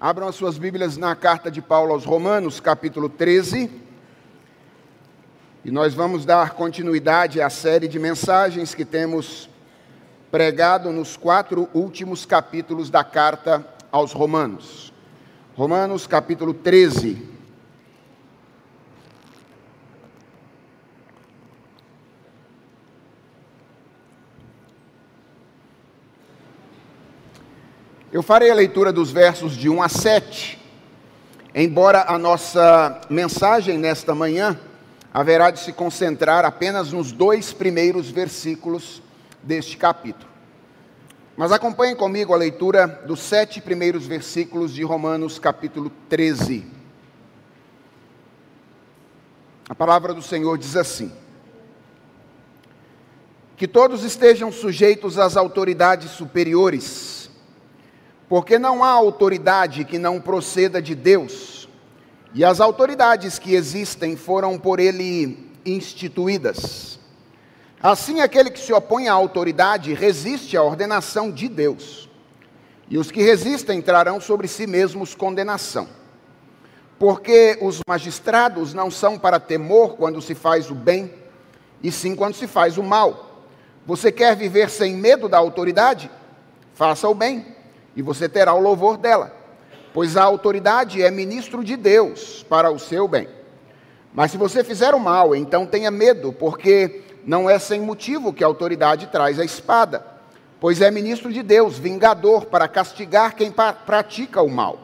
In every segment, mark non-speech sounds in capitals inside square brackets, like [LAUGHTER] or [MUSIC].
Abram as suas Bíblias na carta de Paulo aos Romanos, capítulo 13. E nós vamos dar continuidade à série de mensagens que temos pregado nos quatro últimos capítulos da carta aos Romanos. Romanos, capítulo 13. Eu farei a leitura dos versos de 1 a 7, embora a nossa mensagem nesta manhã haverá de se concentrar apenas nos dois primeiros versículos deste capítulo. Mas acompanhem comigo a leitura dos sete primeiros versículos de Romanos, capítulo 13. A palavra do Senhor diz assim: Que todos estejam sujeitos às autoridades superiores porque não há autoridade que não proceda de Deus, e as autoridades que existem foram por ele instituídas. Assim, aquele que se opõe à autoridade resiste à ordenação de Deus, e os que resistem trarão sobre si mesmos condenação. Porque os magistrados não são para temor quando se faz o bem, e sim quando se faz o mal. Você quer viver sem medo da autoridade? Faça o bem e você terá o louvor dela, pois a autoridade é ministro de Deus para o seu bem. Mas se você fizer o mal, então tenha medo, porque não é sem motivo que a autoridade traz a espada, pois é ministro de Deus, vingador, para castigar quem pratica o mal.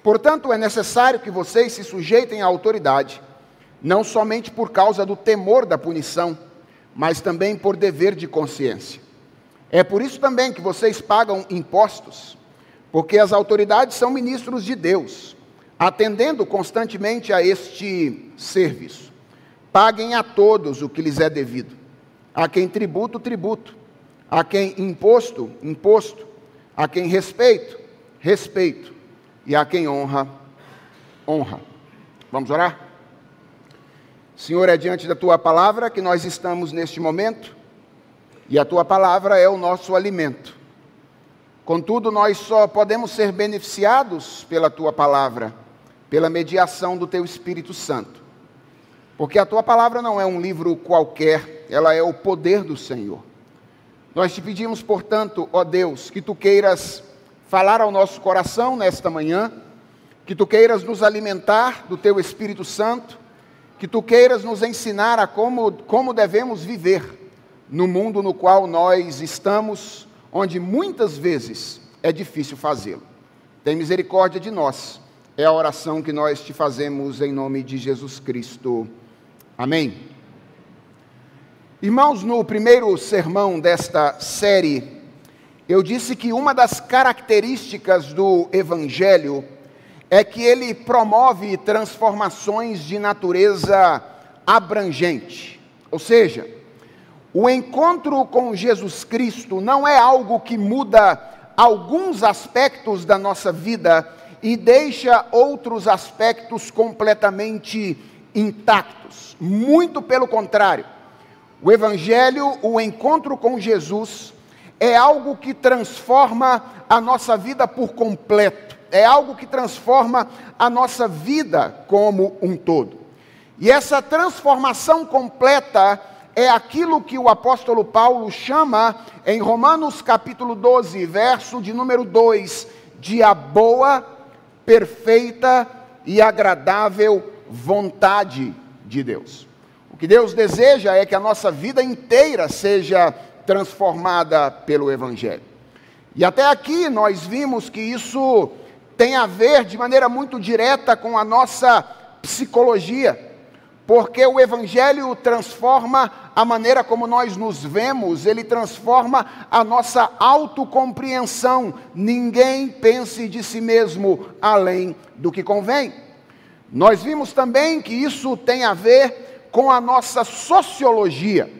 Portanto, é necessário que vocês se sujeitem à autoridade, não somente por causa do temor da punição, mas também por dever de consciência. É por isso também que vocês pagam impostos, porque as autoridades são ministros de Deus, atendendo constantemente a este serviço. Paguem a todos o que lhes é devido. A quem tributo, tributo. A quem imposto, imposto. A quem respeito, respeito. E a quem honra, honra. Vamos orar? Senhor, é diante da tua palavra que nós estamos neste momento e a tua palavra é o nosso alimento. Contudo, nós só podemos ser beneficiados pela tua palavra, pela mediação do teu Espírito Santo. Porque a tua palavra não é um livro qualquer, ela é o poder do Senhor. Nós te pedimos, portanto, ó Deus, que tu queiras falar ao nosso coração nesta manhã, que tu queiras nos alimentar do teu Espírito Santo, que tu queiras nos ensinar a como, como devemos viver no mundo no qual nós estamos, onde muitas vezes é difícil fazê-lo. Tem misericórdia de nós. É a oração que nós te fazemos em nome de Jesus Cristo. Amém. Irmãos, no primeiro sermão desta série, eu disse que uma das características do Evangelho é que ele promove transformações de natureza abrangente. Ou seja, o encontro com Jesus Cristo não é algo que muda alguns aspectos da nossa vida e deixa outros aspectos completamente intactos. Muito pelo contrário. O Evangelho, o encontro com Jesus, é algo que transforma a nossa vida por completo, é algo que transforma a nossa vida como um todo. E essa transformação completa é aquilo que o apóstolo Paulo chama em Romanos capítulo 12, verso de número 2, de a boa, perfeita e agradável vontade de Deus. O que Deus deseja é que a nossa vida inteira seja transformada pelo Evangelho. E até aqui nós vimos que isso tem a ver de maneira muito direta com a nossa psicologia porque o Evangelho transforma a maneira como nós nos vemos, ele transforma a nossa autocompreensão. Ninguém pense de si mesmo além do que convém. Nós vimos também que isso tem a ver com a nossa sociologia.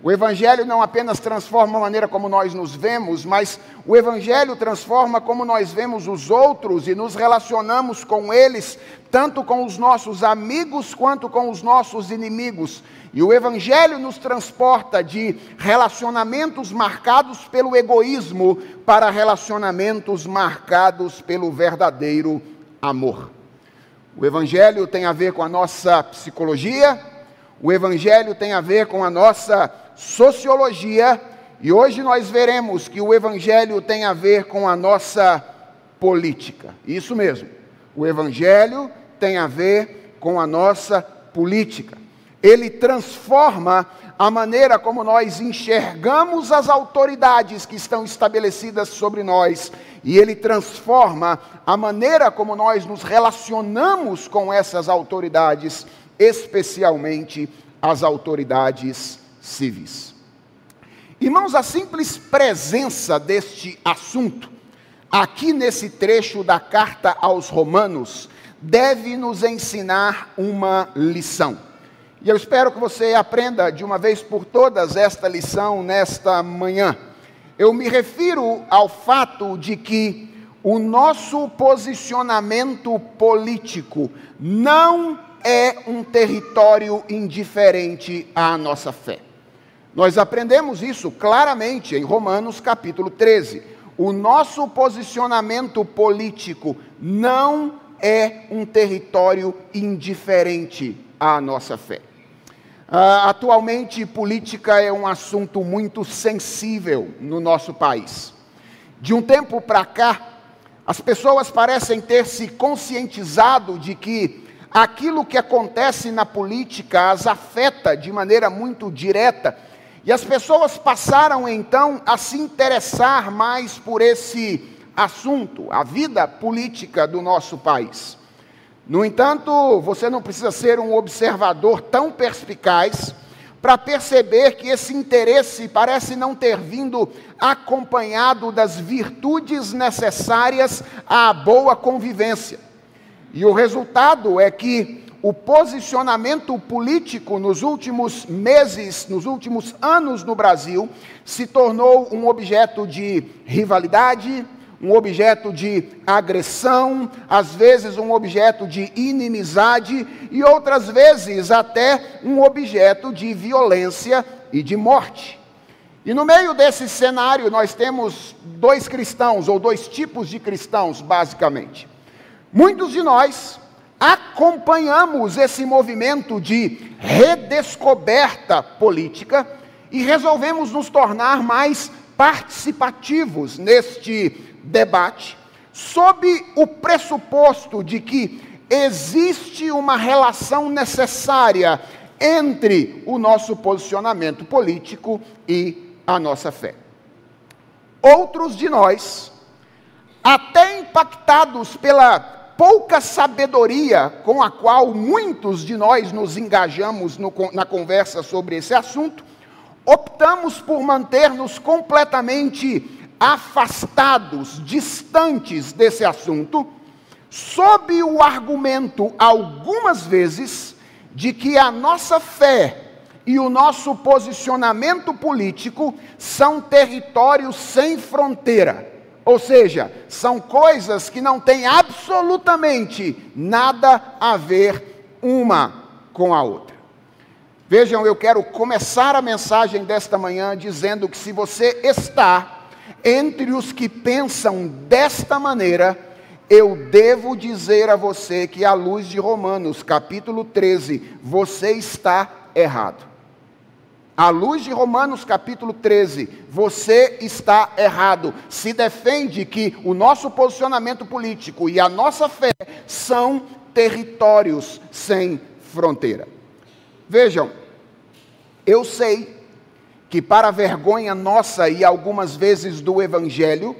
O Evangelho não apenas transforma a maneira como nós nos vemos, mas o Evangelho transforma como nós vemos os outros e nos relacionamos com eles, tanto com os nossos amigos quanto com os nossos inimigos. E o Evangelho nos transporta de relacionamentos marcados pelo egoísmo para relacionamentos marcados pelo verdadeiro amor. O Evangelho tem a ver com a nossa psicologia, o Evangelho tem a ver com a nossa sociologia, e hoje nós veremos que o Evangelho tem a ver com a nossa política. Isso mesmo, o Evangelho tem a ver com a nossa política. Ele transforma a maneira como nós enxergamos as autoridades que estão estabelecidas sobre nós, e ele transforma a maneira como nós nos relacionamos com essas autoridades, especialmente as autoridades civis. Irmãos, a simples presença deste assunto, aqui nesse trecho da carta aos Romanos, deve nos ensinar uma lição. E eu espero que você aprenda de uma vez por todas esta lição nesta manhã. Eu me refiro ao fato de que o nosso posicionamento político não é um território indiferente à nossa fé. Nós aprendemos isso claramente em Romanos capítulo 13. O nosso posicionamento político não é um território indiferente à nossa fé. Uh, atualmente, política é um assunto muito sensível no nosso país. De um tempo para cá, as pessoas parecem ter se conscientizado de que aquilo que acontece na política as afeta de maneira muito direta e as pessoas passaram então a se interessar mais por esse assunto, a vida política do nosso país. No entanto, você não precisa ser um observador tão perspicaz para perceber que esse interesse parece não ter vindo acompanhado das virtudes necessárias à boa convivência. E o resultado é que o posicionamento político nos últimos meses, nos últimos anos no Brasil, se tornou um objeto de rivalidade, um objeto de agressão, às vezes um objeto de inimizade e outras vezes até um objeto de violência e de morte. E no meio desse cenário nós temos dois cristãos, ou dois tipos de cristãos, basicamente. Muitos de nós acompanhamos esse movimento de redescoberta política e resolvemos nos tornar mais participativos neste debate, sob o pressuposto de que existe uma relação necessária entre o nosso posicionamento político e a nossa fé. Outros de nós, até impactados pela pouca sabedoria com a qual muitos de nós nos engajamos no, na conversa sobre esse assunto, optamos por manter-nos completamente afastados, distantes desse assunto, sob o argumento, algumas vezes, de que a nossa fé e o nosso posicionamento político são territórios sem fronteira ou seja, são coisas que não têm absolutamente nada a ver uma com a outra. Vejam, eu quero começar a mensagem desta manhã dizendo que se você está entre os que pensam desta maneira, eu devo dizer a você que, à luz de Romanos, capítulo 13, você está errado. À luz de Romanos capítulo 13, você está errado. Se defende que o nosso posicionamento político e a nossa fé são territórios sem fronteira. Vejam, eu sei que, para vergonha nossa e algumas vezes do Evangelho,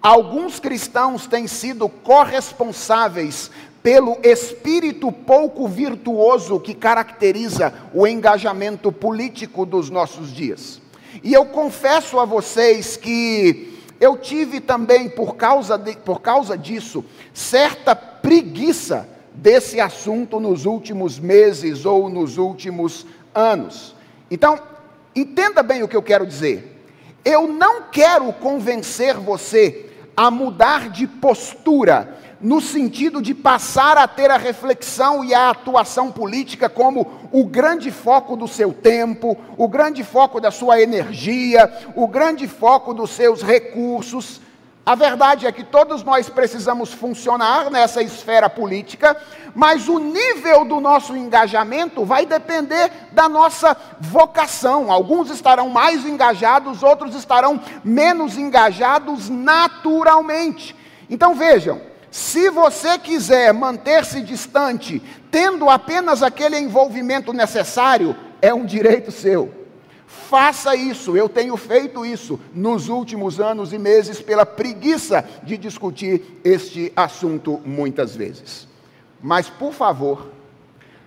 alguns cristãos têm sido corresponsáveis pelo espírito pouco virtuoso que caracteriza o engajamento político dos nossos dias. E eu confesso a vocês que eu tive também, por causa, de, por causa disso, certa preguiça desse assunto nos últimos meses ou nos últimos anos. Então, Entenda bem o que eu quero dizer. Eu não quero convencer você a mudar de postura, no sentido de passar a ter a reflexão e a atuação política como o grande foco do seu tempo, o grande foco da sua energia, o grande foco dos seus recursos. A verdade é que todos nós precisamos funcionar nessa esfera política, mas o nível do nosso engajamento vai depender da nossa vocação. Alguns estarão mais engajados, outros estarão menos engajados naturalmente. Então vejam, se você quiser manter-se distante, tendo apenas aquele envolvimento necessário, é um direito seu. Faça isso, eu tenho feito isso nos últimos anos e meses pela preguiça de discutir este assunto muitas vezes. Mas, por favor,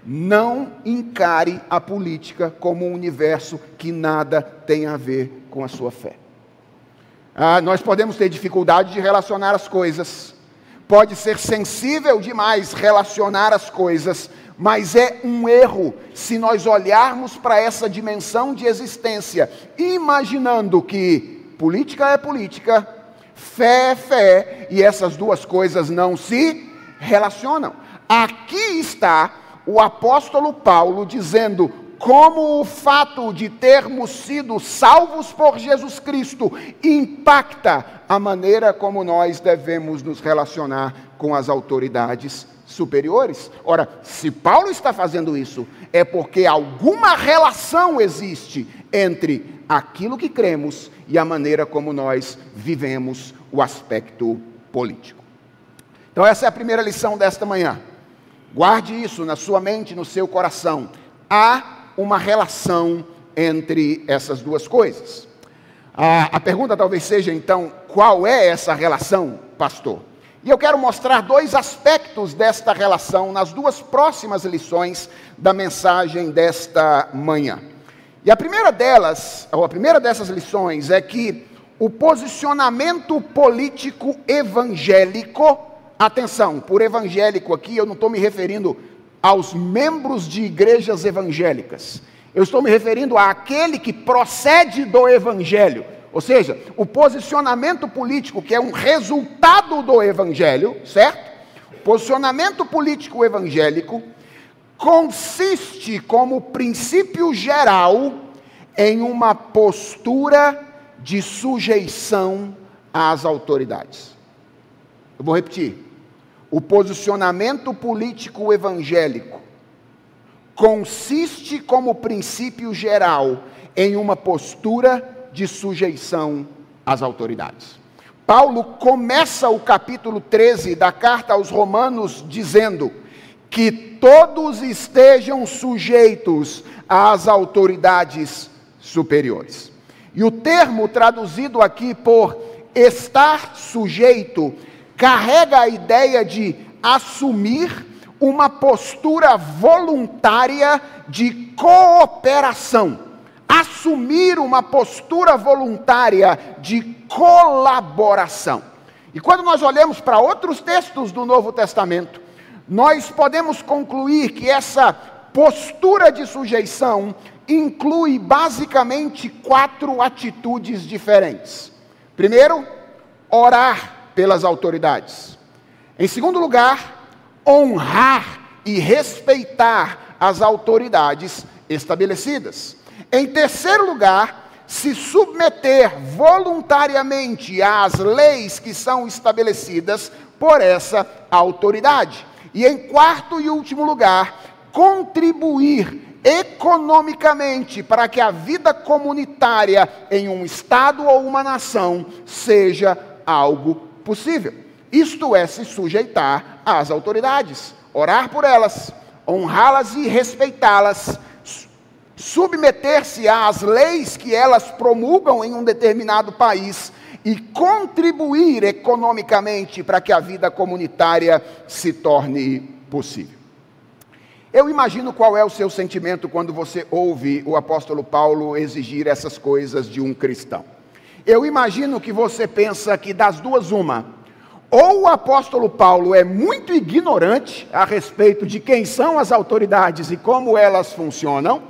não encare a política como um universo que nada tem a ver com a sua fé. Ah, nós podemos ter dificuldade de relacionar as coisas, pode ser sensível demais relacionar as coisas, mas é um erro se nós olharmos para essa dimensão de existência, imaginando que política é política, fé é fé, e essas duas coisas não se relacionam. Aqui está o apóstolo Paulo dizendo como o fato de termos sido salvos por Jesus Cristo impacta a maneira como nós devemos nos relacionar com as autoridades superiores. Ora, se Paulo está fazendo isso, é porque alguma relação existe entre aquilo que cremos e a maneira como nós vivemos o aspecto político. Então, essa é a primeira lição desta manhã. Guarde isso na sua mente, no seu coração. Há uma relação entre essas duas coisas. A, a pergunta talvez seja então: qual é essa relação, pastor? E eu quero mostrar dois aspectos desta relação nas duas próximas lições da mensagem desta manhã. E a primeira delas, ou a primeira dessas lições, é que o posicionamento político evangélico, atenção, por evangélico aqui eu não estou me referindo aos membros de igrejas evangélicas, eu estou me referindo àquele que procede do evangelho ou seja, o posicionamento político, que é um resultado do evangelho, certo? O posicionamento político evangélico consiste, como princípio geral, em uma postura de sujeição às autoridades. Eu vou repetir. O posicionamento político evangélico consiste, como princípio geral, em uma postura de sujeição às autoridades. Paulo começa o capítulo 13 da carta aos Romanos dizendo que todos estejam sujeitos às autoridades superiores. E o termo traduzido aqui por estar sujeito carrega a ideia de assumir uma postura voluntária de cooperação assumir uma postura voluntária de colaboração. E quando nós olhamos para outros textos do Novo Testamento, nós podemos concluir que essa postura de sujeição inclui basicamente quatro atitudes diferentes. Primeiro, orar pelas autoridades. Em segundo lugar, honrar e respeitar as autoridades estabelecidas. Em terceiro lugar, se submeter voluntariamente às leis que são estabelecidas por essa autoridade. E em quarto e último lugar, contribuir economicamente para que a vida comunitária em um estado ou uma nação seja algo possível. Isto é se sujeitar às autoridades, orar por elas, honrá-las e respeitá-las submeter-se às leis que elas promulgam em um determinado país e contribuir economicamente para que a vida comunitária se torne possível. Eu imagino qual é o seu sentimento quando você ouve o apóstolo Paulo exigir essas coisas de um cristão. Eu imagino que você pensa que das duas, uma, ou o apóstolo Paulo é muito ignorante a respeito de quem são as autoridades e como elas funcionam,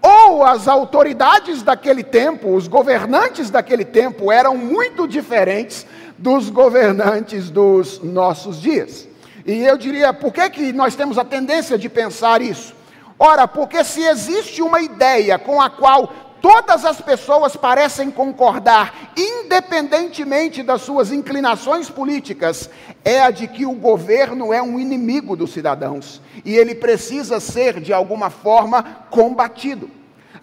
Ou as autoridades daquele tempo, os governantes daquele tempo eram muito diferentes dos governantes dos nossos dias. E eu diria, por que, que nós temos a tendência de pensar isso? Ora, porque se existe uma ideia com a qual todas as pessoas parecem concordar, independentemente das suas inclinações políticas, é a de que o governo é um inimigo dos cidadãos e ele precisa ser, de alguma forma, combatido.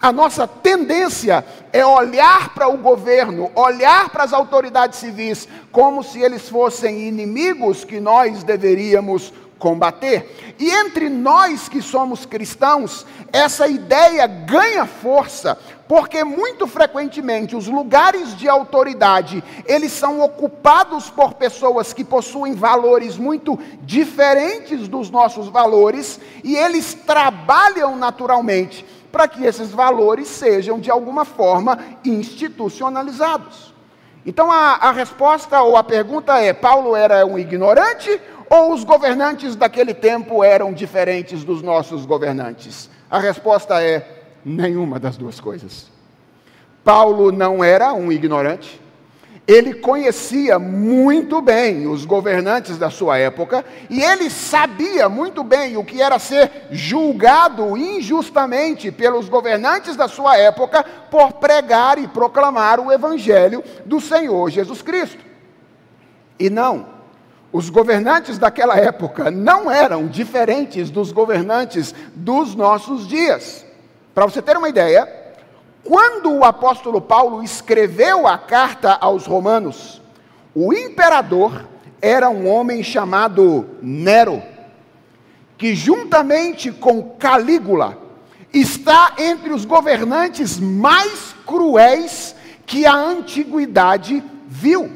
A nossa tendência é olhar para o governo, olhar para as autoridades civis, como se eles fossem inimigos que nós deveríamos combater. E entre nós que somos cristãos, essa ideia ganha força, porque muito frequentemente os lugares de autoridade, eles são ocupados por pessoas que possuem valores muito diferentes dos nossos valores, e eles trabalham naturalmente para que esses valores sejam de alguma forma institucionalizados. Então a, a resposta ou a pergunta é: Paulo era um ignorante ou os governantes daquele tempo eram diferentes dos nossos governantes? A resposta é: nenhuma das duas coisas. Paulo não era um ignorante, ele conhecia muito bem os governantes da sua época e ele sabia muito bem o que era ser julgado injustamente pelos governantes da sua época por pregar e proclamar o evangelho do Senhor Jesus Cristo. E não, os governantes daquela época não eram diferentes dos governantes dos nossos dias. Para você ter uma ideia, quando o apóstolo Paulo escreveu a carta aos Romanos, o imperador era um homem chamado Nero, que juntamente com Calígula está entre os governantes mais cruéis que a antiguidade viu.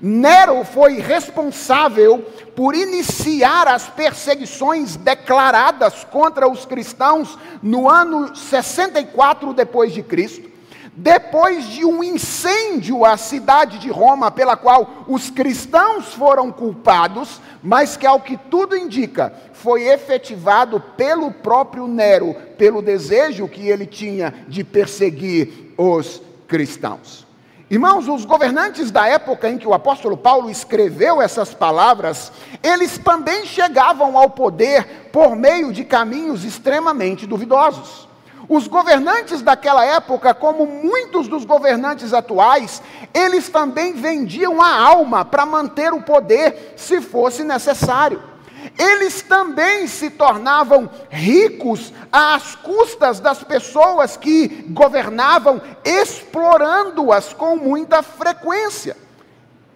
Nero foi responsável por iniciar as perseguições declaradas contra os cristãos no ano 64 depois de Cristo. Depois de um incêndio à cidade de Roma, pela qual os cristãos foram culpados, mas que, ao que tudo indica, foi efetivado pelo próprio Nero, pelo desejo que ele tinha de perseguir os cristãos. Irmãos, os governantes da época em que o apóstolo Paulo escreveu essas palavras, eles também chegavam ao poder por meio de caminhos extremamente duvidosos. Os governantes daquela época, como muitos dos governantes atuais, eles também vendiam a alma para manter o poder se fosse necessário eles também se tornavam ricos às custas das pessoas que governavam, explorando-as com muita frequência.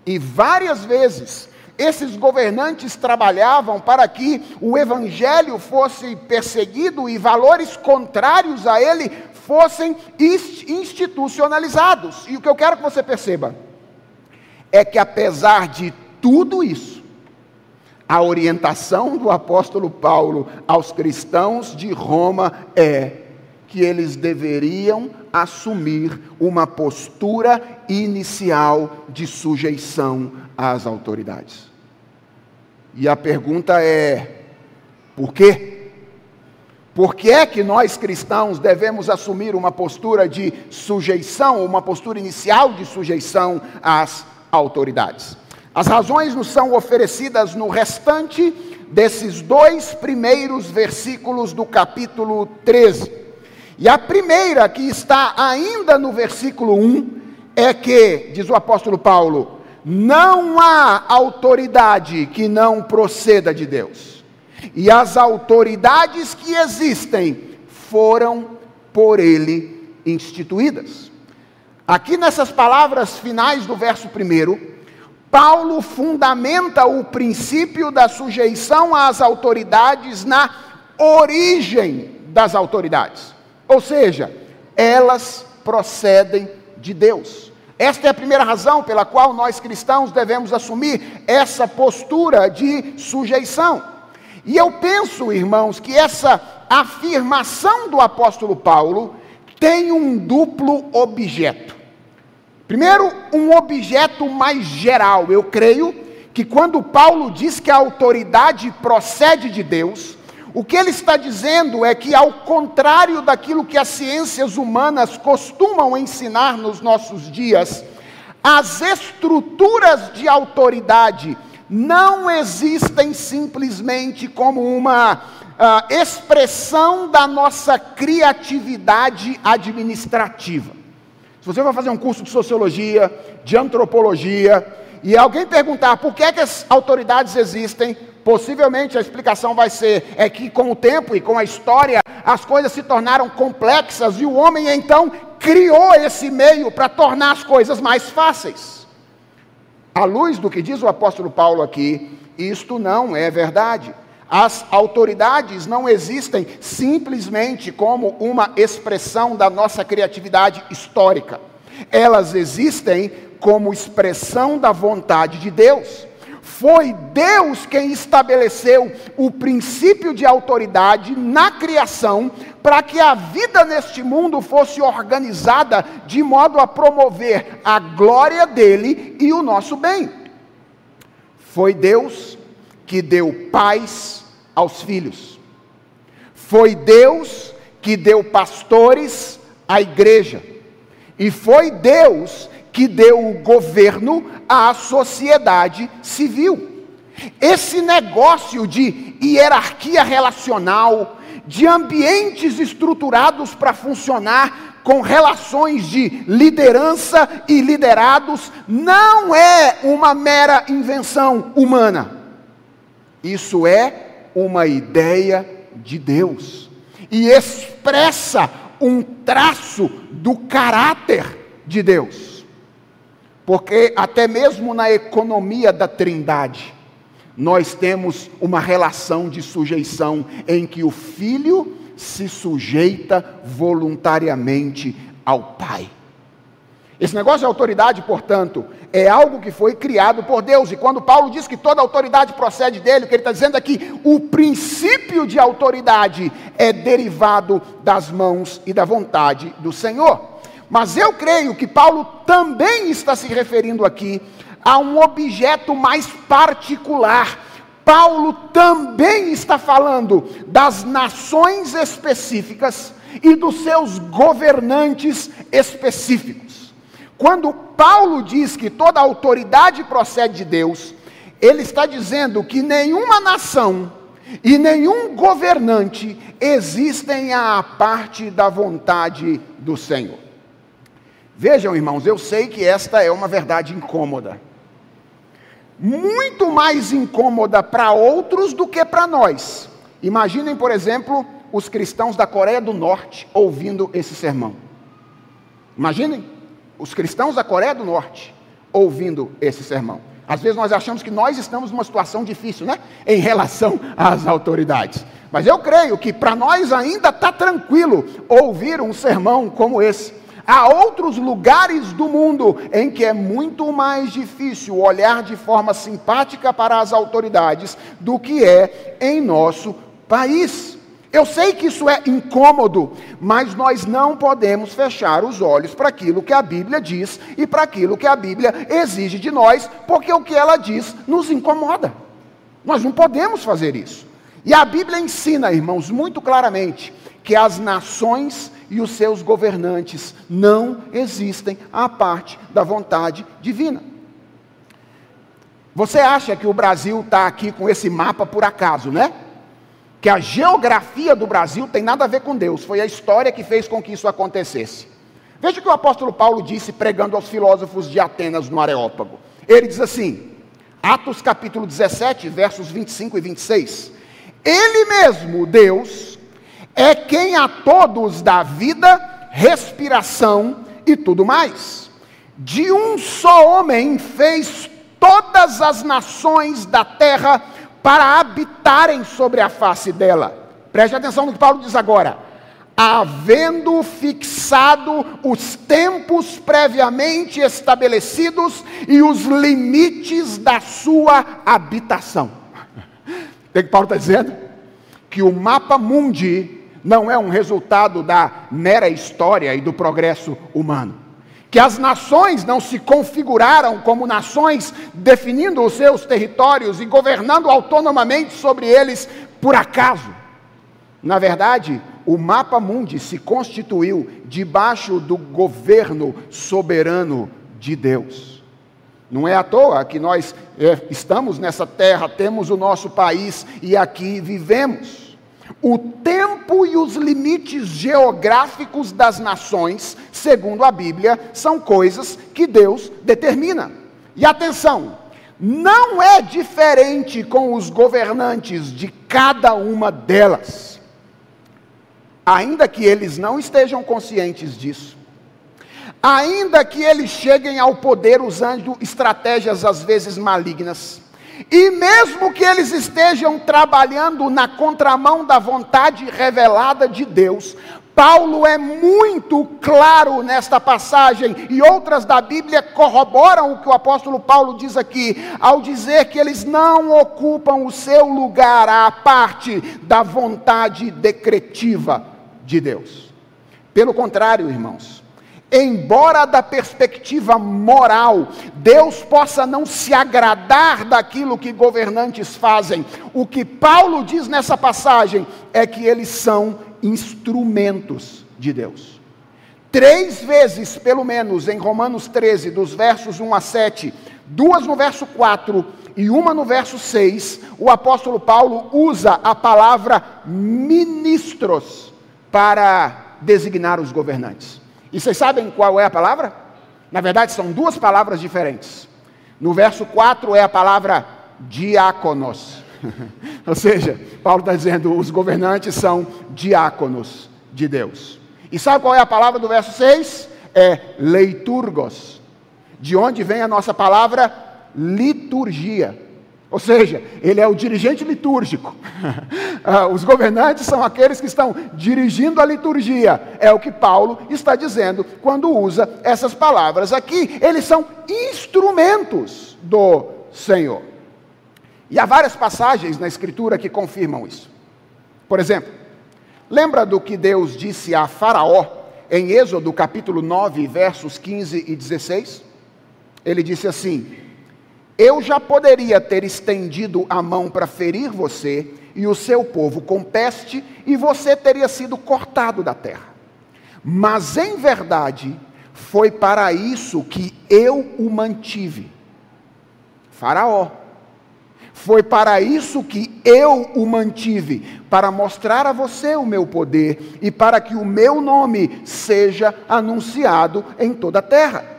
E várias vezes esses governantes trabalhavam para que o evangelho fosse perseguido e valores contrários a ele fossem institucionalizados. E o que eu quero que você perceba é que apesar de tudo isso, a orientação do apóstolo Paulo aos cristãos de Roma é que eles deveriam assumir uma postura inicial de sujeição às autoridades. E a pergunta é: por quê? Por que é que nós cristãos devemos assumir uma postura de sujeição, uma postura inicial de sujeição às autoridades? As razões nos são oferecidas no restante desses dois primeiros versículos do capítulo 13. E a primeira, que está ainda no versículo 1, é que, diz o apóstolo Paulo, não há autoridade que não proceda de Deus. E as autoridades que existem foram por ele instituídas. Aqui nessas palavras finais do verso 1, Paulo fundamenta o princípio da sujeição às autoridades na origem das autoridades. Ou seja, elas procedem de Deus. Esta é a primeira razão pela qual nós cristãos devemos assumir essa postura de sujeição. E eu penso, irmãos, que essa afirmação do apóstolo Paulo tem um duplo objeto. Primeiro, um objeto mais geral. Eu creio que quando Paulo diz que a autoridade procede de Deus, O que ele está dizendo é que, ao contrário daquilo que as ciências humanas costumam ensinar nos nossos dias, as estruturas de autoridade não existem simplesmente como uma uh, expressão da nossa criatividade administrativa. Se você vai fazer um curso de sociologia, de antropologia, e alguém perguntar por que, é que as autoridades existem, possivelmente a explicação vai ser é que com o tempo e com a história as coisas se tornaram complexas e o homem então criou esse meio para tornar as coisas mais fáceis. À luz do que diz o apóstolo Paulo aqui, isto não é verdade. As autoridades não existem simplesmente como uma expressão da nossa criatividade histórica. Elas existem como expressão da vontade de Deus. Foi Deus quem estabeleceu o princípio de autoridade na criação para que a vida neste mundo fosse organizada de modo a promover a glória dele e o nosso bem. Foi Deus que deu paz aos filhos. Foi Deus que deu pastores à igreja. E foi Deus que deu o governo à sociedade civil. Esse negócio de hierarquia relacional, de ambientes estruturados para funcionar com relações de liderança e liderados, não é uma mera invenção humana. Isso é uma ideia de Deus e expressa um traço do caráter de Deus. Porque até mesmo na economia da Trindade, nós temos uma relação de sujeição em que o filho se sujeita voluntariamente ao pai. Esse negócio de autoridade, portanto, é algo que foi criado por Deus. E quando Paulo diz que toda autoridade procede dele, o que ele está dizendo é que o princípio de autoridade é derivado das mãos e da vontade do Senhor. Mas eu creio que Paulo também está se referindo aqui a um objeto mais particular. Paulo também está falando das nações específicas e dos seus governantes específicos. Quando Paulo diz que toda autoridade procede de Deus, ele está dizendo que nenhuma nação e nenhum governante existem à parte da vontade do Senhor. Vejam, irmãos, eu sei que esta é uma verdade incômoda. Muito mais incômoda para outros do que para nós. Imaginem, por exemplo, os cristãos da Coreia do Norte ouvindo esse sermão. Imaginem os cristãos da Coreia do Norte ouvindo esse sermão. Às vezes nós achamos que nós estamos numa situação difícil, né? Em relação às autoridades. Mas eu creio que para nós ainda está tranquilo ouvir um sermão como esse. Há outros lugares do mundo em que é muito mais difícil olhar de forma simpática para as autoridades do que é em nosso país. Eu sei que isso é incômodo, mas nós não podemos fechar os olhos para aquilo que a Bíblia diz e para aquilo que a Bíblia exige de nós, porque o que ela diz nos incomoda. Nós não podemos fazer isso. E a Bíblia ensina, irmãos, muito claramente, que as nações e os seus governantes não existem à parte da vontade divina. Você acha que o Brasil está aqui com esse mapa por acaso, né? Que a geografia do Brasil tem nada a ver com Deus, foi a história que fez com que isso acontecesse. Veja o que o apóstolo Paulo disse pregando aos filósofos de Atenas no Areópago. Ele diz assim, Atos capítulo 17, versos 25 e 26. Ele mesmo, Deus, é quem a todos dá vida, respiração e tudo mais. De um só homem fez todas as nações da terra para habitarem sobre a face dela. Preste atenção no que Paulo diz agora. Havendo fixado os tempos previamente estabelecidos e os limites da sua habitação. [LAUGHS] O que Paulo está dizendo? Que o mapa mundi não é um resultado da mera história e do progresso humano. Que as nações não se configuraram como nações definindo os seus territórios e governando autonomamente sobre eles por acaso. Na verdade, o mapa mundi se constituiu debaixo do governo soberano de Deus. Não é à toa que nós é, estamos nessa terra, temos o nosso país e aqui vivemos. O tempo e os limites geográficos das nações, segundo a Bíblia, são coisas que Deus determina. E atenção, não é diferente com os governantes de cada uma delas. Ainda que eles não estejam conscientes disso, ainda que eles cheguem ao poder usando estratégias às vezes malignas, e mesmo que eles estejam trabalhando na contramão da vontade revelada de Deus, Paulo é muito claro nesta passagem e outras da Bíblia corroboram o que o apóstolo Paulo diz aqui, ao dizer que eles não ocupam o seu lugar à parte da vontade decretiva de Deus. Pelo contrário, irmãos, embora da perspectiva moral, Deus possa não se agradar daquilo que governantes fazem, o que Paulo diz nessa passagem é que eles são instrumentos de Deus. Três vezes, pelo menos, em Romanos 13, dos versos 1 a 7, duas no verso 4 e uma no verso 6, o apóstolo Paulo usa a palavra ministros para designar os governantes. E vocês sabem qual é a palavra? Na verdade, são duas palavras diferentes. No verso 4 é a palavra diáconos. [LAUGHS] Ou seja, Paulo está dizendo: os governantes são diáconos de Deus. E sabe qual é a palavra do verso 6? É leiturgos. De onde vem a nossa palavra liturgia. Ou seja, ele é o dirigente litúrgico. [LAUGHS] Ah, os governantes são aqueles que estão dirigindo a liturgia. É o que Paulo está dizendo quando usa essas palavras aqui. Eles são instrumentos do Senhor. E há várias passagens na Escritura que confirmam isso. Por exemplo, lembra do que Deus disse a Faraó em Êxodo capítulo 9, versos 15 e 16? Ele disse assim: Eu já poderia ter estendido a mão para ferir você e o seu povo com peste, e você teria sido cortado da terra. Mas em verdade, foi para isso que eu o mantive. Faraó foi para isso que eu o mantive, para mostrar a você o meu poder e para que o meu nome seja anunciado em toda a terra.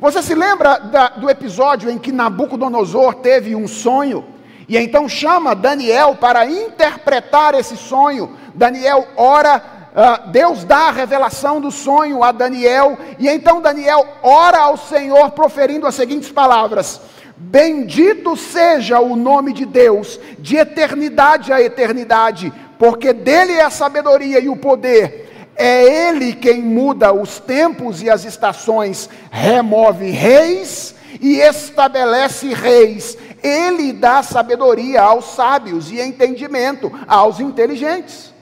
Você se lembra da, do episódio em que Nabucodonosor teve um sonho? E então chama Daniel para interpretar esse sonho. Daniel ora, uh, Deus dá a revelação do sonho a Daniel, e então Daniel ora ao Senhor, proferindo as seguintes palavras: Bendito seja o nome de Deus, de eternidade a eternidade, porque dele é a sabedoria e o poder. É ele quem muda os tempos e as estações, remove reis e estabelece reis. Ele dá sabedoria aos sábios e entendimento aos inteligentes.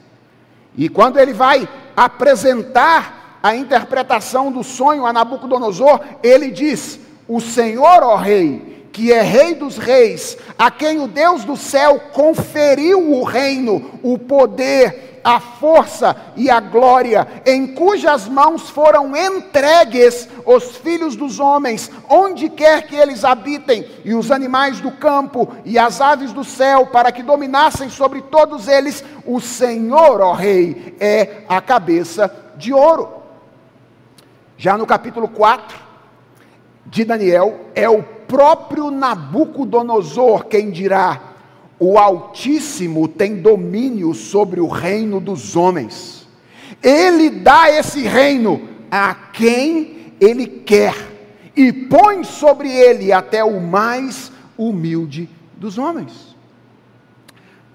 E quando ele vai apresentar a interpretação do sonho a Nabucodonosor, ele diz: O Senhor, ó Rei, que é Rei dos Reis, a quem o Deus do céu conferiu o reino, o poder, a força e a glória, em cujas mãos foram entregues os filhos dos homens, onde quer que eles habitem, e os animais do campo e as aves do céu, para que dominassem sobre todos eles, o Senhor, ó Rei, é a cabeça de ouro. Já no capítulo 4 de Daniel, é o próprio Nabucodonosor quem dirá: o Altíssimo tem domínio sobre o reino dos homens. Ele dá esse reino a quem ele quer e põe sobre ele até o mais humilde dos homens.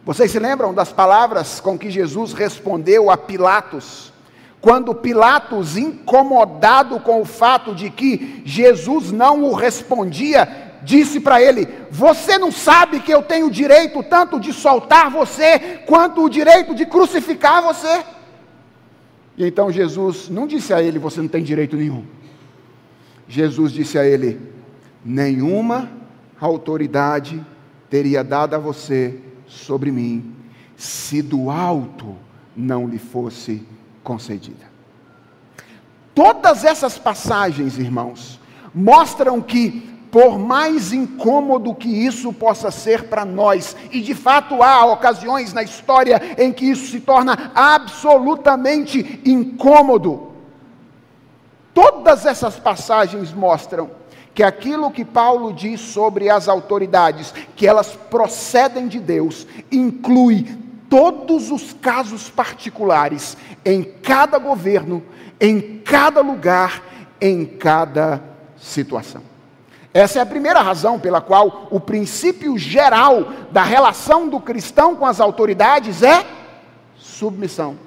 Vocês se lembram das palavras com que Jesus respondeu a Pilatos? Quando Pilatos, incomodado com o fato de que Jesus não o respondia, disse para ele: Você não sabe que eu tenho o direito tanto de soltar você, quanto o direito de crucificar você? E então Jesus não disse a ele: Você não tem direito nenhum. Jesus disse a ele: Nenhuma autoridade teria dado a você sobre mim, se do alto não lhe fosse concedida. Todas essas passagens, irmãos, mostram que, por mais incômodo que isso possa ser para nós, e de fato há ocasiões na história em que isso se torna absolutamente incômodo, todas essas passagens mostram que aquilo que Paulo diz sobre as autoridades, que elas procedem de Deus, inclui todos os casos particulares, em cada governo, em cada lugar, em cada situação. Essa é a primeira razão pela qual o princípio geral da relação do cristão com as autoridades é submissão.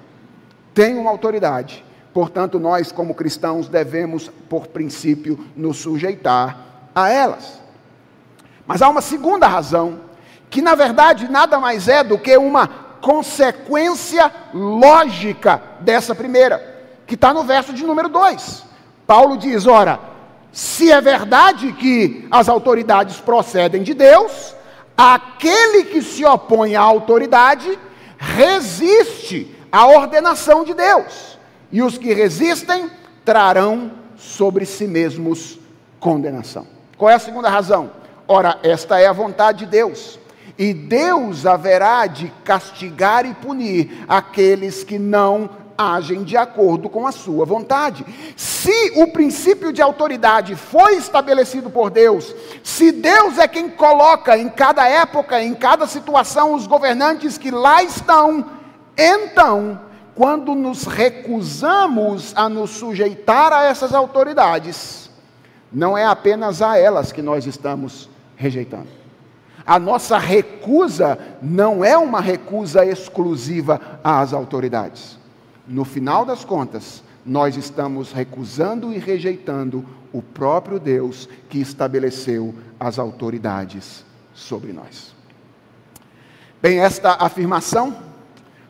Tem uma autoridade, Portanto, nós, como cristãos, devemos, por princípio, nos sujeitar a elas. Mas há uma segunda razão, que na verdade nada mais é do que uma consequência lógica dessa primeira, que está no verso de número 2. Paulo diz: ora, se é verdade que as autoridades procedem de Deus, aquele que se opõe à autoridade resiste à ordenação de Deus e os que resistem trarão sobre si mesmos condenação. Qual é a segunda razão? Ora, esta é a vontade de Deus. E Deus haverá de castigar e punir aqueles que não agem de acordo com a sua vontade. Se o princípio de autoridade foi estabelecido por Deus, se Deus é quem coloca em cada época, em cada situação, os governantes que lá estão, então quando nos recusamos a nos sujeitar a essas autoridades, não é apenas a elas que nós estamos rejeitando. A nossa recusa não é uma recusa exclusiva às autoridades. No final das contas, nós estamos recusando e rejeitando o próprio Deus que estabeleceu as autoridades sobre nós. Bem, esta afirmação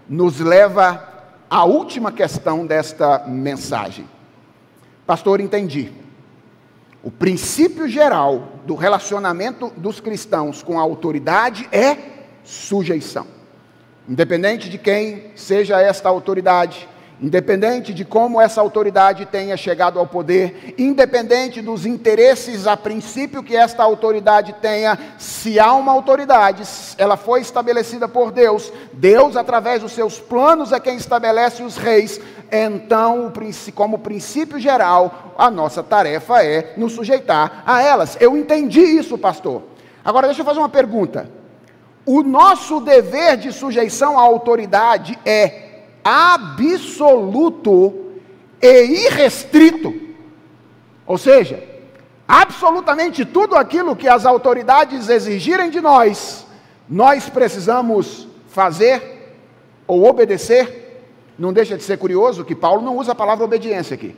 nos leva a última questão desta mensagem. Pastor, entendi. O princípio geral do relacionamento dos cristãos com a autoridade é sujeição. Independente de quem seja esta autoridade, Independente de como essa autoridade tenha chegado ao poder, independente dos interesses a princípio que esta autoridade tenha, se há uma autoridade, ela foi estabelecida por Deus, Deus, através dos seus planos, é quem estabelece os reis, então, como princípio geral, a nossa tarefa é nos sujeitar a elas. Eu entendi isso, pastor. Agora, deixa eu fazer uma pergunta. O nosso dever de sujeição à autoridade é absoluto e irrestrito. Ou seja, absolutamente tudo aquilo que as autoridades exigirem de nós, nós precisamos fazer ou obedecer. Não deixa de ser curioso que Paulo não usa a palavra obediência aqui.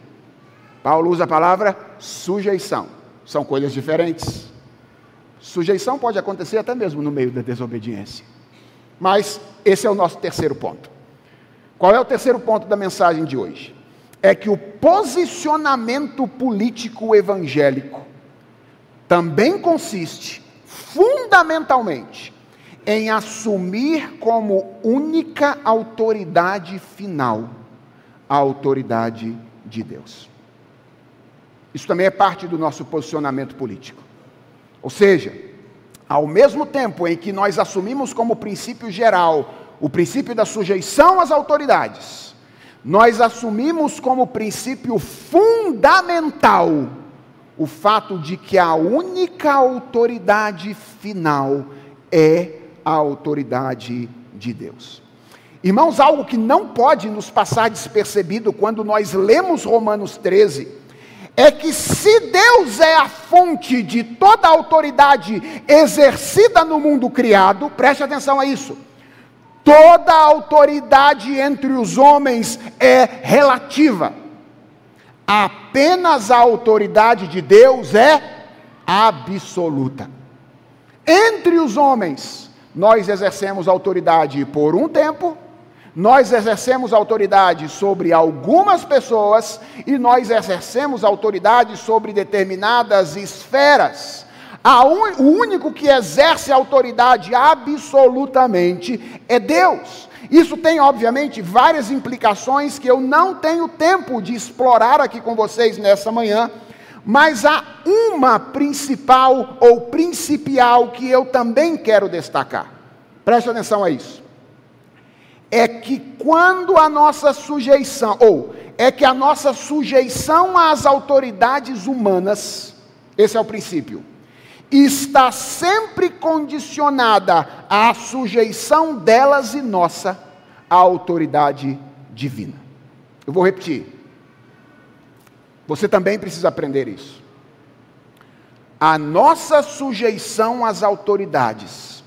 Paulo usa a palavra sujeição. São coisas diferentes. Sujeição pode acontecer até mesmo no meio da desobediência. Mas esse é o nosso terceiro ponto. Qual é o terceiro ponto da mensagem de hoje? É que o posicionamento político evangélico também consiste, fundamentalmente, em assumir como única autoridade final a autoridade de Deus. Isso também é parte do nosso posicionamento político. Ou seja, ao mesmo tempo em que nós assumimos como princípio geral o princípio da sujeição às autoridades, nós assumimos como princípio fundamental o fato de que a única autoridade final é a autoridade de Deus. Irmãos, algo que não pode nos passar despercebido quando nós lemos Romanos 13, é que se Deus é a fonte de toda a autoridade exercida no mundo criado, preste atenção a isso Toda autoridade entre os homens é relativa. Apenas a autoridade de Deus é absoluta. Entre os homens, nós exercemos autoridade por um tempo, nós exercemos autoridade sobre algumas pessoas e nós exercemos autoridade sobre determinadas esferas. O único que exerce autoridade absolutamente é Deus. Isso tem, obviamente, várias implicações que eu não tenho tempo de explorar aqui com vocês nessa manhã, mas há uma principal ou principal que eu também quero destacar. Preste atenção a isso. É que quando a nossa sujeição, ou é que a nossa sujeição às autoridades humanas, esse é o princípio, está sempre condicionada à sujeição delas e nossa à autoridade divina. Eu vou repetir. Você também precisa aprender isso. A nossa sujeição às autoridades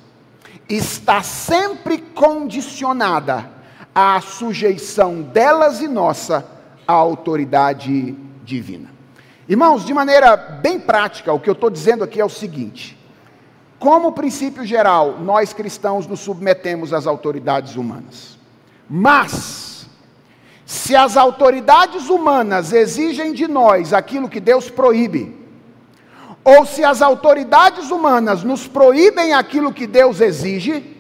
está sempre condicionada à sujeição delas e nossa à autoridade divina. Irmãos, de maneira bem prática, o que eu estou dizendo aqui é o seguinte: como princípio geral, nós cristãos nos submetemos às autoridades humanas. Mas, se as autoridades humanas exigem de nós aquilo que Deus proíbe, ou se as autoridades humanas nos proíbem aquilo que Deus exige,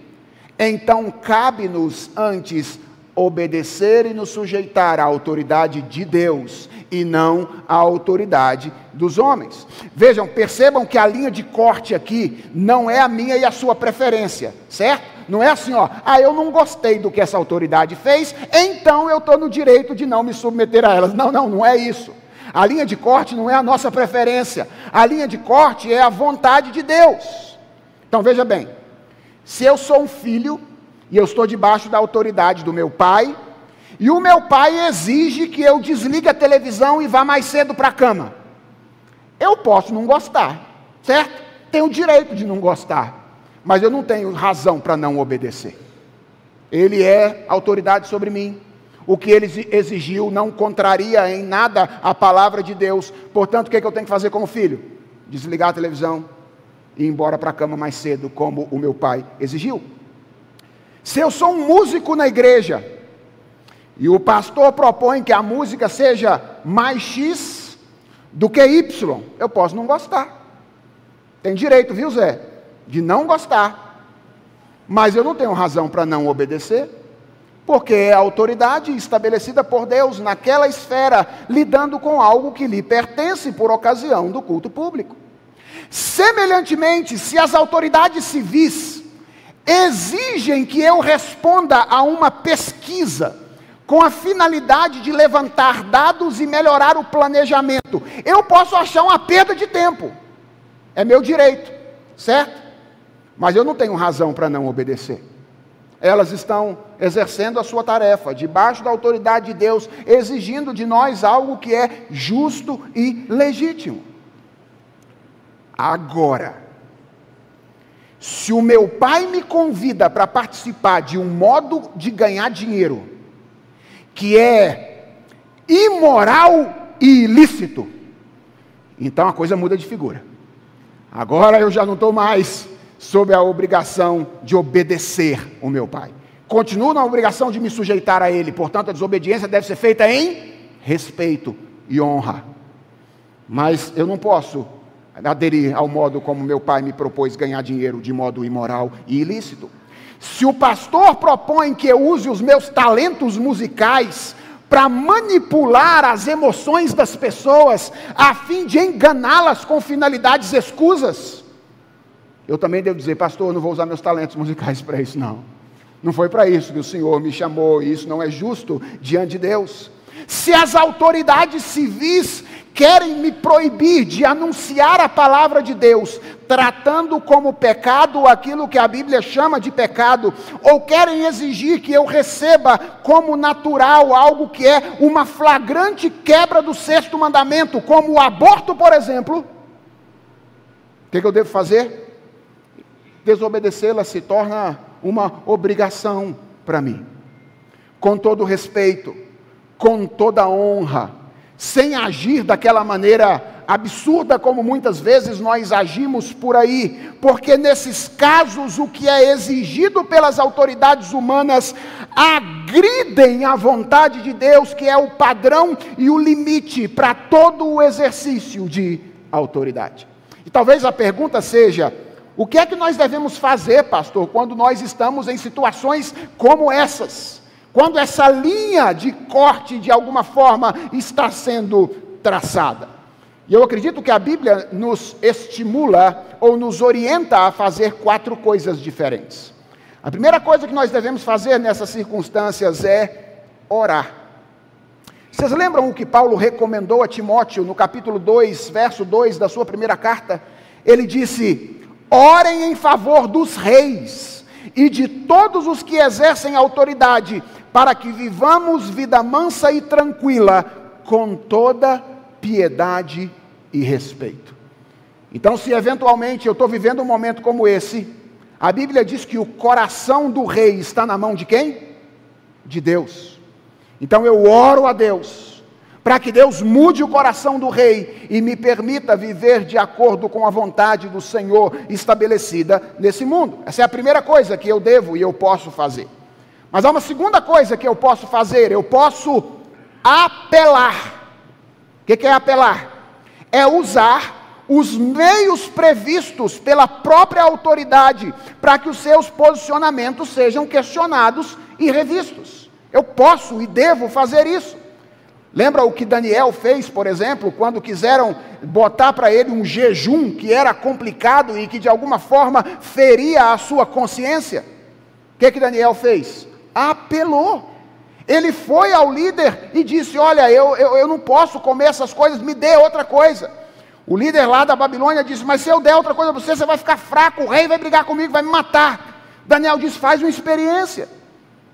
então cabe-nos antes obedecer e nos sujeitar à autoridade de Deus e não à autoridade dos homens. Vejam, percebam que a linha de corte aqui não é a minha e a sua preferência, certo? Não é assim, ó, ah, eu não gostei do que essa autoridade fez, então eu estou no direito de não me submeter a elas. Não, não, não é isso. A linha de corte não é a nossa preferência, a linha de corte é a vontade de Deus. Então veja bem, se eu sou um filho e eu estou debaixo da autoridade do meu pai, e o meu pai exige que eu desligue a televisão e vá mais cedo para a cama. Eu posso não gostar, certo? Tenho o direito de não gostar, mas eu não tenho razão para não obedecer. Ele é autoridade sobre mim. O que ele exigiu não contraria em nada a palavra de Deus. Portanto, o que, é que eu tenho que fazer como filho? Desligar a televisão e ir embora para a cama mais cedo, como o meu pai exigiu. Se eu sou um músico na igreja e o pastor propõe que a música seja mais X do que Y, eu posso não gostar. Tem direito, viu, Zé? De não gostar. Mas eu não tenho razão para não obedecer, porque é a autoridade estabelecida por Deus naquela esfera, lidando com algo que lhe pertence por ocasião do culto público. Semelhantemente, se as autoridades civis exigem que eu responda a uma pesquisa com a finalidade de levantar dados e melhorar o planejamento. Eu posso achar uma perda de tempo. É meu direito, certo? Mas eu não tenho razão para não obedecer. Elas estão exercendo a sua tarefa, debaixo da autoridade de Deus, exigindo de nós algo que é justo e legítimo. Agora, se o meu pai me convida para participar de um modo de ganhar dinheiro que é imoral e ilícito, então a coisa muda de figura. Agora eu já não estou mais sob a obrigação de obedecer o meu pai. Continuo na obrigação de me sujeitar a ele, portanto a desobediência deve ser feita em respeito e honra. Mas eu não posso aderir ao modo como meu pai me propôs ganhar dinheiro de modo imoral e ilícito. Se o pastor propõe que eu use os meus talentos musicais para manipular as emoções das pessoas, a fim de enganá-las com finalidades escusas, eu também devo dizer, pastor, eu não vou usar meus talentos musicais para isso, não. Não foi para isso que o Senhor me chamou, e isso não é justo diante de Deus. Se as autoridades civis querem me proibir de anunciar a palavra de Deus, tratando como pecado aquilo que a Bíblia chama de pecado, ou querem exigir que eu receba como natural algo que é uma flagrante quebra do sexto mandamento, como o aborto, por exemplo, o que, que eu devo fazer? Desobedecê-la se torna uma obrigação para mim. Com todo respeito, com toda honra, sem agir daquela maneira absurda como muitas vezes nós agimos por aí, porque nesses casos o que é exigido pelas autoridades humanas agridem a vontade de Deus, que é o padrão e o limite para todo o exercício de autoridade. E talvez a pergunta seja: o que é que nós devemos fazer, pastor, quando nós estamos em situações como essas? Quando essa linha de corte, de alguma forma, está sendo traçada. E eu acredito que a Bíblia nos estimula ou nos orienta a fazer quatro coisas diferentes. A primeira coisa que nós devemos fazer nessas circunstâncias é orar. Vocês lembram o que Paulo recomendou a Timóteo no capítulo 2, verso 2 da sua primeira carta? Ele disse: Orem em favor dos reis e de todos os que exercem autoridade, para que vivamos vida mansa e tranquila, com toda piedade e respeito. Então, se eventualmente eu estou vivendo um momento como esse, a Bíblia diz que o coração do rei está na mão de quem? De Deus. Então eu oro a Deus para que Deus mude o coração do rei e me permita viver de acordo com a vontade do Senhor estabelecida nesse mundo. Essa é a primeira coisa que eu devo e eu posso fazer. Mas há uma segunda coisa que eu posso fazer: eu posso apelar. O que é apelar? É usar os meios previstos pela própria autoridade para que os seus posicionamentos sejam questionados e revistos. Eu posso e devo fazer isso. Lembra o que Daniel fez, por exemplo, quando quiseram botar para ele um jejum que era complicado e que de alguma forma feria a sua consciência? O que, que Daniel fez? Apelou. Ele foi ao líder e disse: Olha, eu, eu, eu não posso comer essas coisas, me dê outra coisa. O líder lá da Babilônia disse: Mas se eu der outra coisa para você, você vai ficar fraco, o rei vai brigar comigo, vai me matar. Daniel disse: Faz uma experiência,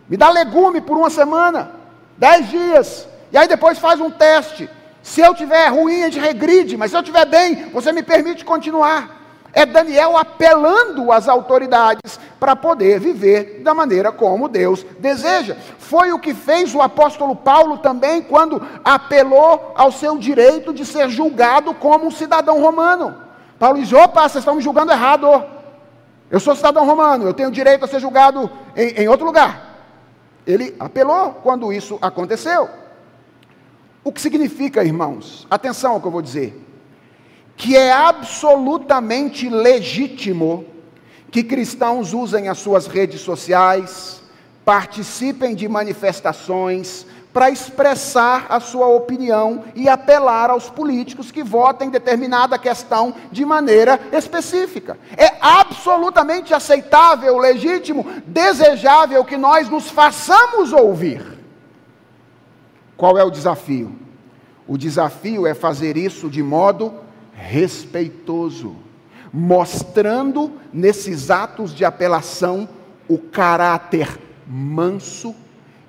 me dá legume por uma semana, dez dias. E aí depois faz um teste. Se eu tiver ruim, a gente regride, mas se eu tiver bem, você me permite continuar. É Daniel apelando às autoridades para poder viver da maneira como Deus deseja. Foi o que fez o apóstolo Paulo também quando apelou ao seu direito de ser julgado como um cidadão romano. Paulo diz: opa, vocês estão me julgando errado. Eu sou cidadão romano, eu tenho direito a ser julgado em, em outro lugar. Ele apelou quando isso aconteceu. O que significa, irmãos? Atenção ao que eu vou dizer. Que é absolutamente legítimo que cristãos usem as suas redes sociais, participem de manifestações, para expressar a sua opinião e apelar aos políticos que votem determinada questão de maneira específica. É absolutamente aceitável, legítimo, desejável que nós nos façamos ouvir. Qual é o desafio? O desafio é fazer isso de modo respeitoso, mostrando nesses atos de apelação o caráter manso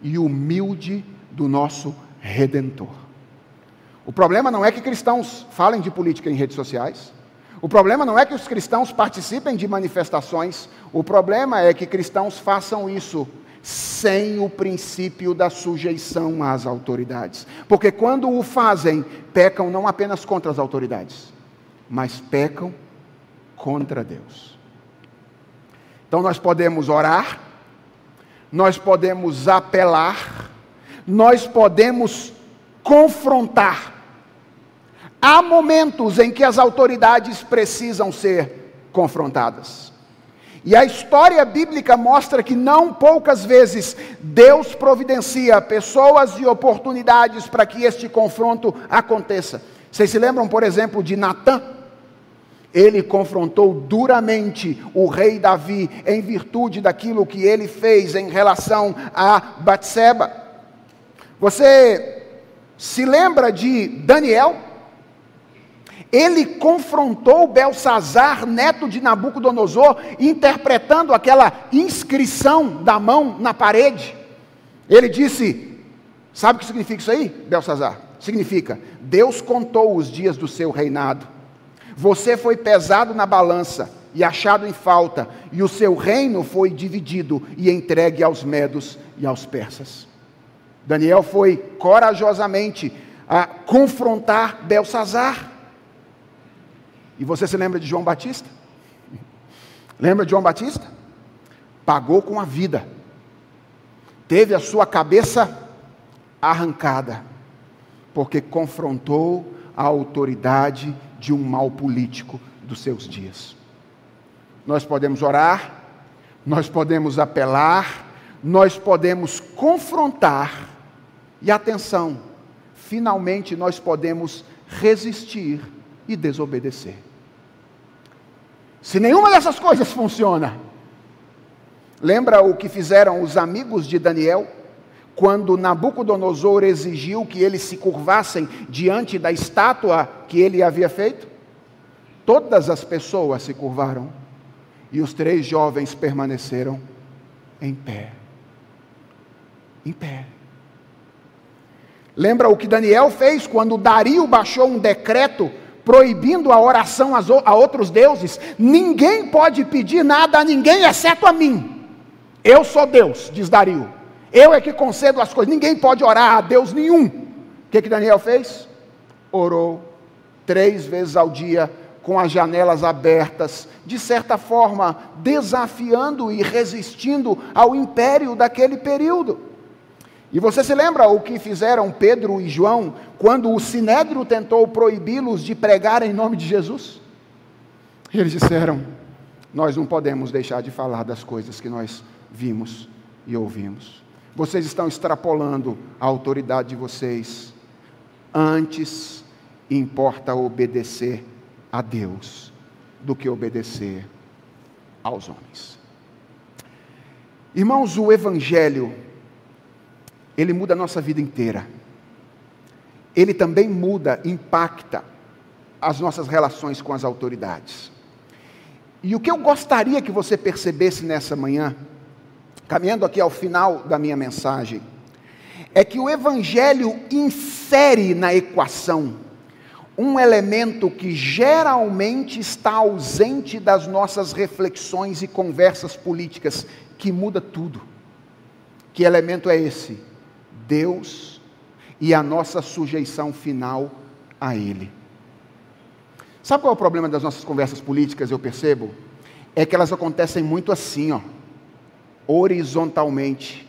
e humilde do nosso redentor. O problema não é que cristãos falem de política em redes sociais. O problema não é que os cristãos participem de manifestações. O problema é que cristãos façam isso sem o princípio da sujeição às autoridades. Porque quando o fazem, pecam não apenas contra as autoridades, mas pecam contra Deus. Então nós podemos orar, nós podemos apelar, nós podemos confrontar. Há momentos em que as autoridades precisam ser confrontadas. E a história bíblica mostra que não poucas vezes Deus providencia pessoas e oportunidades para que este confronto aconteça. Vocês se lembram, por exemplo, de Natã? Ele confrontou duramente o rei Davi em virtude daquilo que ele fez em relação a Batseba. Você se lembra de Daniel? Ele confrontou Belsazar, neto de Nabucodonosor, interpretando aquela inscrição da mão na parede. Ele disse: Sabe o que significa isso aí, Belsazar? Significa: Deus contou os dias do seu reinado. Você foi pesado na balança e achado em falta, e o seu reino foi dividido e entregue aos medos e aos persas. Daniel foi corajosamente a confrontar Belsazar. E você se lembra de João Batista? Lembra de João Batista? Pagou com a vida, teve a sua cabeça arrancada, porque confrontou a autoridade de um mal político dos seus dias. Nós podemos orar, nós podemos apelar, nós podemos confrontar, e atenção, finalmente nós podemos resistir e desobedecer. Se nenhuma dessas coisas funciona, lembra o que fizeram os amigos de Daniel? Quando Nabucodonosor exigiu que eles se curvassem diante da estátua que ele havia feito? Todas as pessoas se curvaram e os três jovens permaneceram em pé. Em pé. Lembra o que Daniel fez quando Dario baixou um decreto proibindo a oração a outros deuses? Ninguém pode pedir nada a ninguém exceto a mim. Eu sou Deus, diz Dario. Eu é que concedo as coisas. Ninguém pode orar a Deus nenhum. O que, que Daniel fez? Orou três vezes ao dia com as janelas abertas, de certa forma desafiando e resistindo ao império daquele período. E você se lembra o que fizeram Pedro e João quando o sinédrio tentou proibi-los de pregar em nome de Jesus? Eles disseram: Nós não podemos deixar de falar das coisas que nós vimos e ouvimos. Vocês estão extrapolando a autoridade de vocês. Antes importa obedecer a Deus do que obedecer aos homens. Irmãos, o Evangelho, ele muda a nossa vida inteira. Ele também muda, impacta as nossas relações com as autoridades. E o que eu gostaria que você percebesse nessa manhã, caminhando aqui ao final da minha mensagem, é que o Evangelho insere na equação um elemento que geralmente está ausente das nossas reflexões e conversas políticas, que muda tudo. Que elemento é esse? Deus e a nossa sujeição final a Ele. Sabe qual é o problema das nossas conversas políticas, eu percebo? É que elas acontecem muito assim, ó, horizontalmente,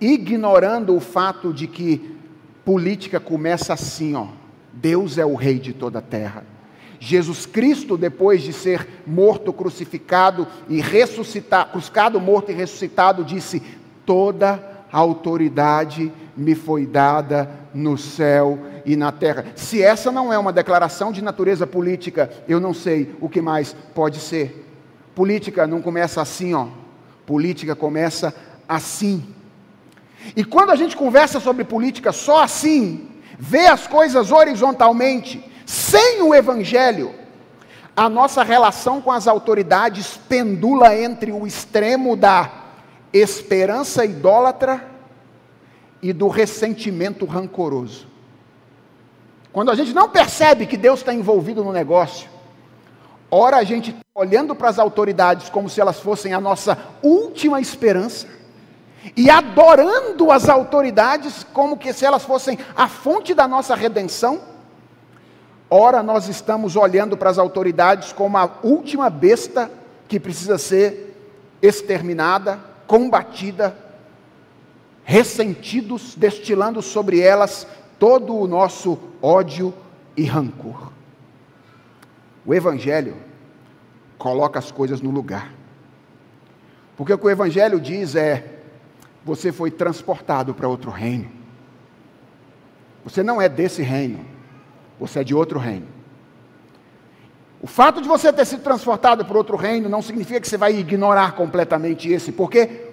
ignorando o fato de que política começa assim, ó, Deus é o Rei de toda a terra. Jesus Cristo, depois de ser morto, crucificado e ressuscitado, crucificado, morto e ressuscitado, disse: Toda a autoridade me foi dada no céu e na terra. Se essa não é uma declaração de natureza política, eu não sei o que mais pode ser. Política não começa assim, ó. Política começa assim. E quando a gente conversa sobre política só assim, vê as coisas horizontalmente, sem o Evangelho, a nossa relação com as autoridades pendula entre o extremo da esperança idólatra e do ressentimento rancoroso. Quando a gente não percebe que Deus está envolvido no negócio, ora a gente está olhando para as autoridades como se elas fossem a nossa última esperança, e adorando as autoridades como que se elas fossem a fonte da nossa redenção. Ora, nós estamos olhando para as autoridades como a última besta que precisa ser exterminada, combatida, ressentidos, destilando sobre elas todo o nosso ódio e rancor. O Evangelho coloca as coisas no lugar. Porque o que o Evangelho diz é: você foi transportado para outro reino. Você não é desse reino, você é de outro reino. O fato de você ter sido transportado para outro reino não significa que você vai ignorar completamente esse, porque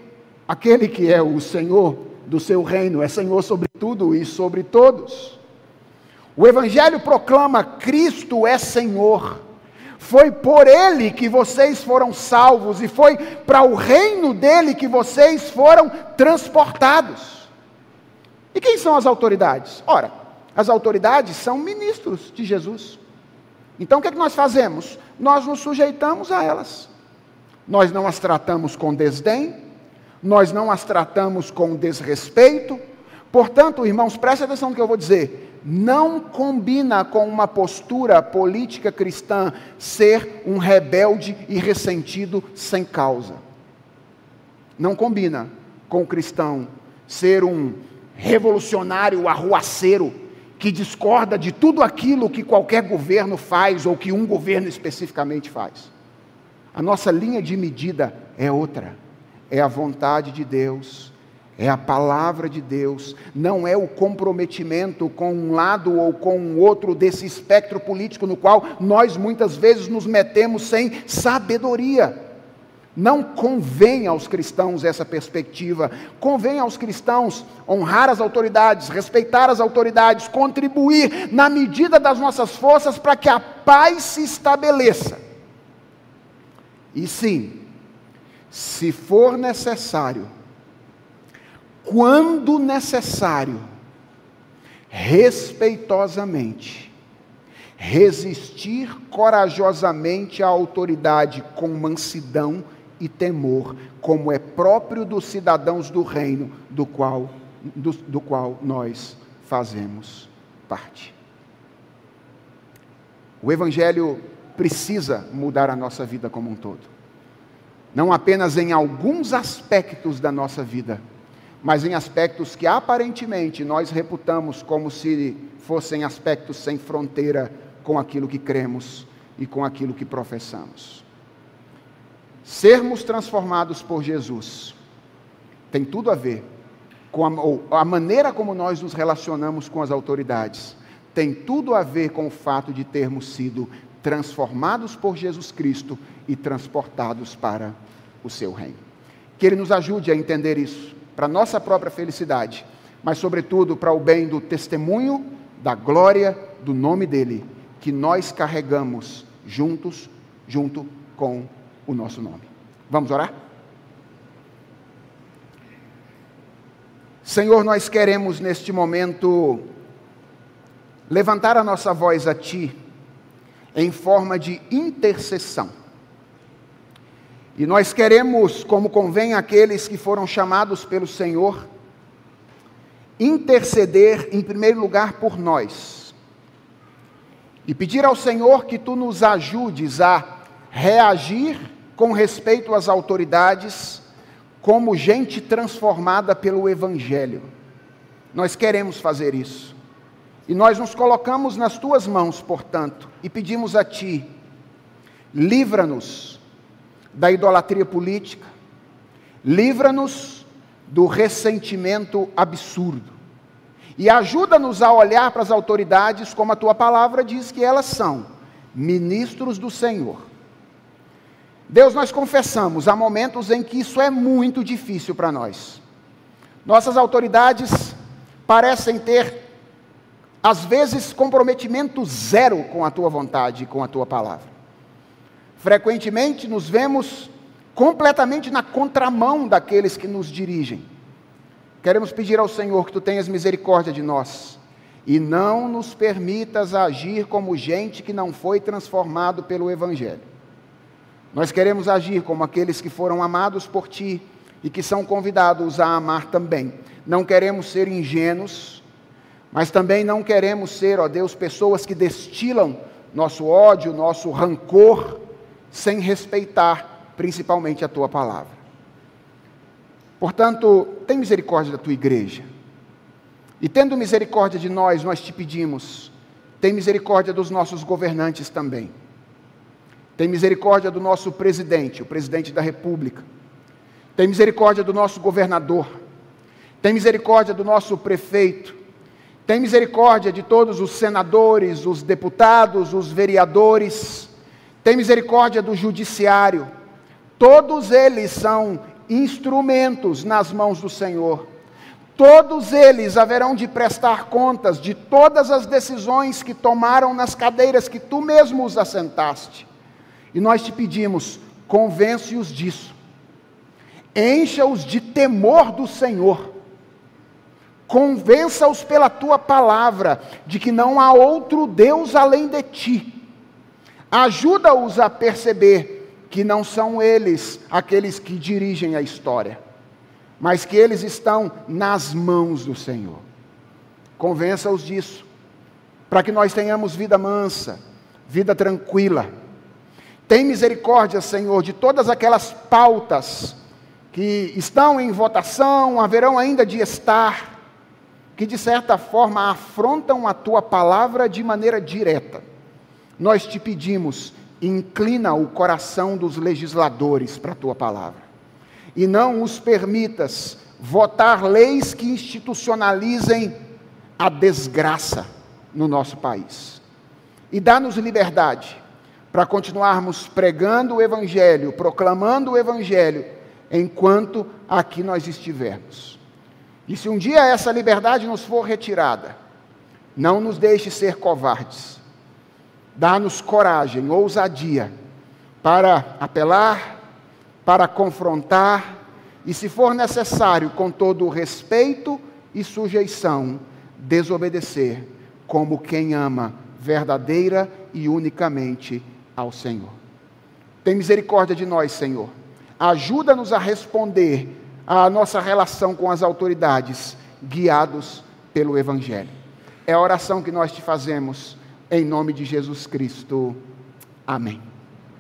aquele que é o Senhor do seu reino é Senhor sobre tudo e sobre todos. O Evangelho proclama: Cristo é Senhor. Foi por ele que vocês foram salvos e foi para o reino dele que vocês foram transportados. E quem são as autoridades? Ora, as autoridades são ministros de Jesus. Então o que, é que nós fazemos? Nós nos sujeitamos a elas. Nós não as tratamos com desdém, nós não as tratamos com desrespeito. Portanto, irmãos, preste atenção no que eu vou dizer não combina com uma postura política cristã ser um rebelde e ressentido sem causa. Não combina com o cristão ser um revolucionário arruaceiro que discorda de tudo aquilo que qualquer governo faz ou que um governo especificamente faz. A nossa linha de medida é outra. É a vontade de Deus, é a palavra de Deus, não é o comprometimento com um lado ou com o outro desse espectro político no qual nós muitas vezes nos metemos sem sabedoria. Não convém aos cristãos essa perspectiva. Convém aos cristãos honrar as autoridades, respeitar as autoridades, contribuir na medida das nossas forças para que a paz se estabeleça. E sim, se for necessário, quando necessário, respeitosamente, resistir corajosamente à autoridade com mansidão e temor, como é próprio dos cidadãos do reino do qual, do, do qual nós fazemos parte. O Evangelho precisa mudar a nossa vida como um todo, não apenas em alguns aspectos da nossa vida mas em aspectos que aparentemente nós reputamos como se fossem aspectos sem fronteira com aquilo que cremos e com aquilo que professamos. Sermos transformados por Jesus tem tudo a ver com a, a, maneira como nós nos relacionamos com as autoridades, tem tudo a ver com o fato de termos sido transformados por Jesus Cristo e transportados para o seu reino. Que Ele nos ajude a entender isso para nossa própria felicidade, mas sobretudo para o bem do testemunho da glória do nome dele, que nós carregamos juntos, junto com o nosso nome. Vamos orar? Senhor, nós queremos neste momento levantar a nossa voz a Ti em forma de intercessão e nós queremos, como convém àqueles que foram chamados pelo Senhor, interceder em primeiro lugar por nós. E pedir ao Senhor que tu nos ajudes a reagir com respeito às autoridades como gente transformada pelo Evangelho. Nós queremos fazer isso. E nós nos colocamos nas tuas mãos, portanto, e pedimos a ti, livra-nos da idolatria política, livra-nos do ressentimento absurdo e ajuda-nos a olhar para as autoridades como a tua palavra diz que elas são ministros do Senhor. Deus, nós confessamos, há momentos em que isso é muito difícil para nós. Nossas autoridades parecem ter, às vezes, comprometimento zero com a tua vontade e com a tua palavra. Frequentemente nos vemos completamente na contramão daqueles que nos dirigem. Queremos pedir ao Senhor que tu tenhas misericórdia de nós e não nos permitas agir como gente que não foi transformado pelo Evangelho. Nós queremos agir como aqueles que foram amados por ti e que são convidados a amar também. Não queremos ser ingênuos, mas também não queremos ser, ó Deus, pessoas que destilam nosso ódio, nosso rancor sem respeitar principalmente a tua palavra. Portanto, tem misericórdia da tua igreja. E tendo misericórdia de nós, nós te pedimos, tem misericórdia dos nossos governantes também. Tem misericórdia do nosso presidente, o presidente da República. Tem misericórdia do nosso governador. Tem misericórdia do nosso prefeito. Tem misericórdia de todos os senadores, os deputados, os vereadores tem misericórdia do judiciário. Todos eles são instrumentos nas mãos do Senhor. Todos eles haverão de prestar contas de todas as decisões que tomaram nas cadeiras que tu mesmo os assentaste. E nós te pedimos, convence-os disso. Encha-os de temor do Senhor. Convença-os pela tua palavra de que não há outro Deus além de ti Ajuda-os a perceber que não são eles aqueles que dirigem a história, mas que eles estão nas mãos do Senhor. Convença-os disso, para que nós tenhamos vida mansa, vida tranquila. Tem misericórdia, Senhor, de todas aquelas pautas que estão em votação, haverão ainda de estar, que de certa forma afrontam a tua palavra de maneira direta. Nós te pedimos, inclina o coração dos legisladores para a tua palavra. E não os permitas votar leis que institucionalizem a desgraça no nosso país. E dá-nos liberdade para continuarmos pregando o Evangelho, proclamando o Evangelho, enquanto aqui nós estivermos. E se um dia essa liberdade nos for retirada, não nos deixe ser covardes. Dá-nos coragem, ousadia, para apelar, para confrontar e, se for necessário, com todo o respeito e sujeição, desobedecer, como quem ama verdadeira e unicamente ao Senhor. Tem misericórdia de nós, Senhor. Ajuda-nos a responder à nossa relação com as autoridades, guiados pelo Evangelho. É a oração que nós te fazemos, em nome de Jesus Cristo. Amém.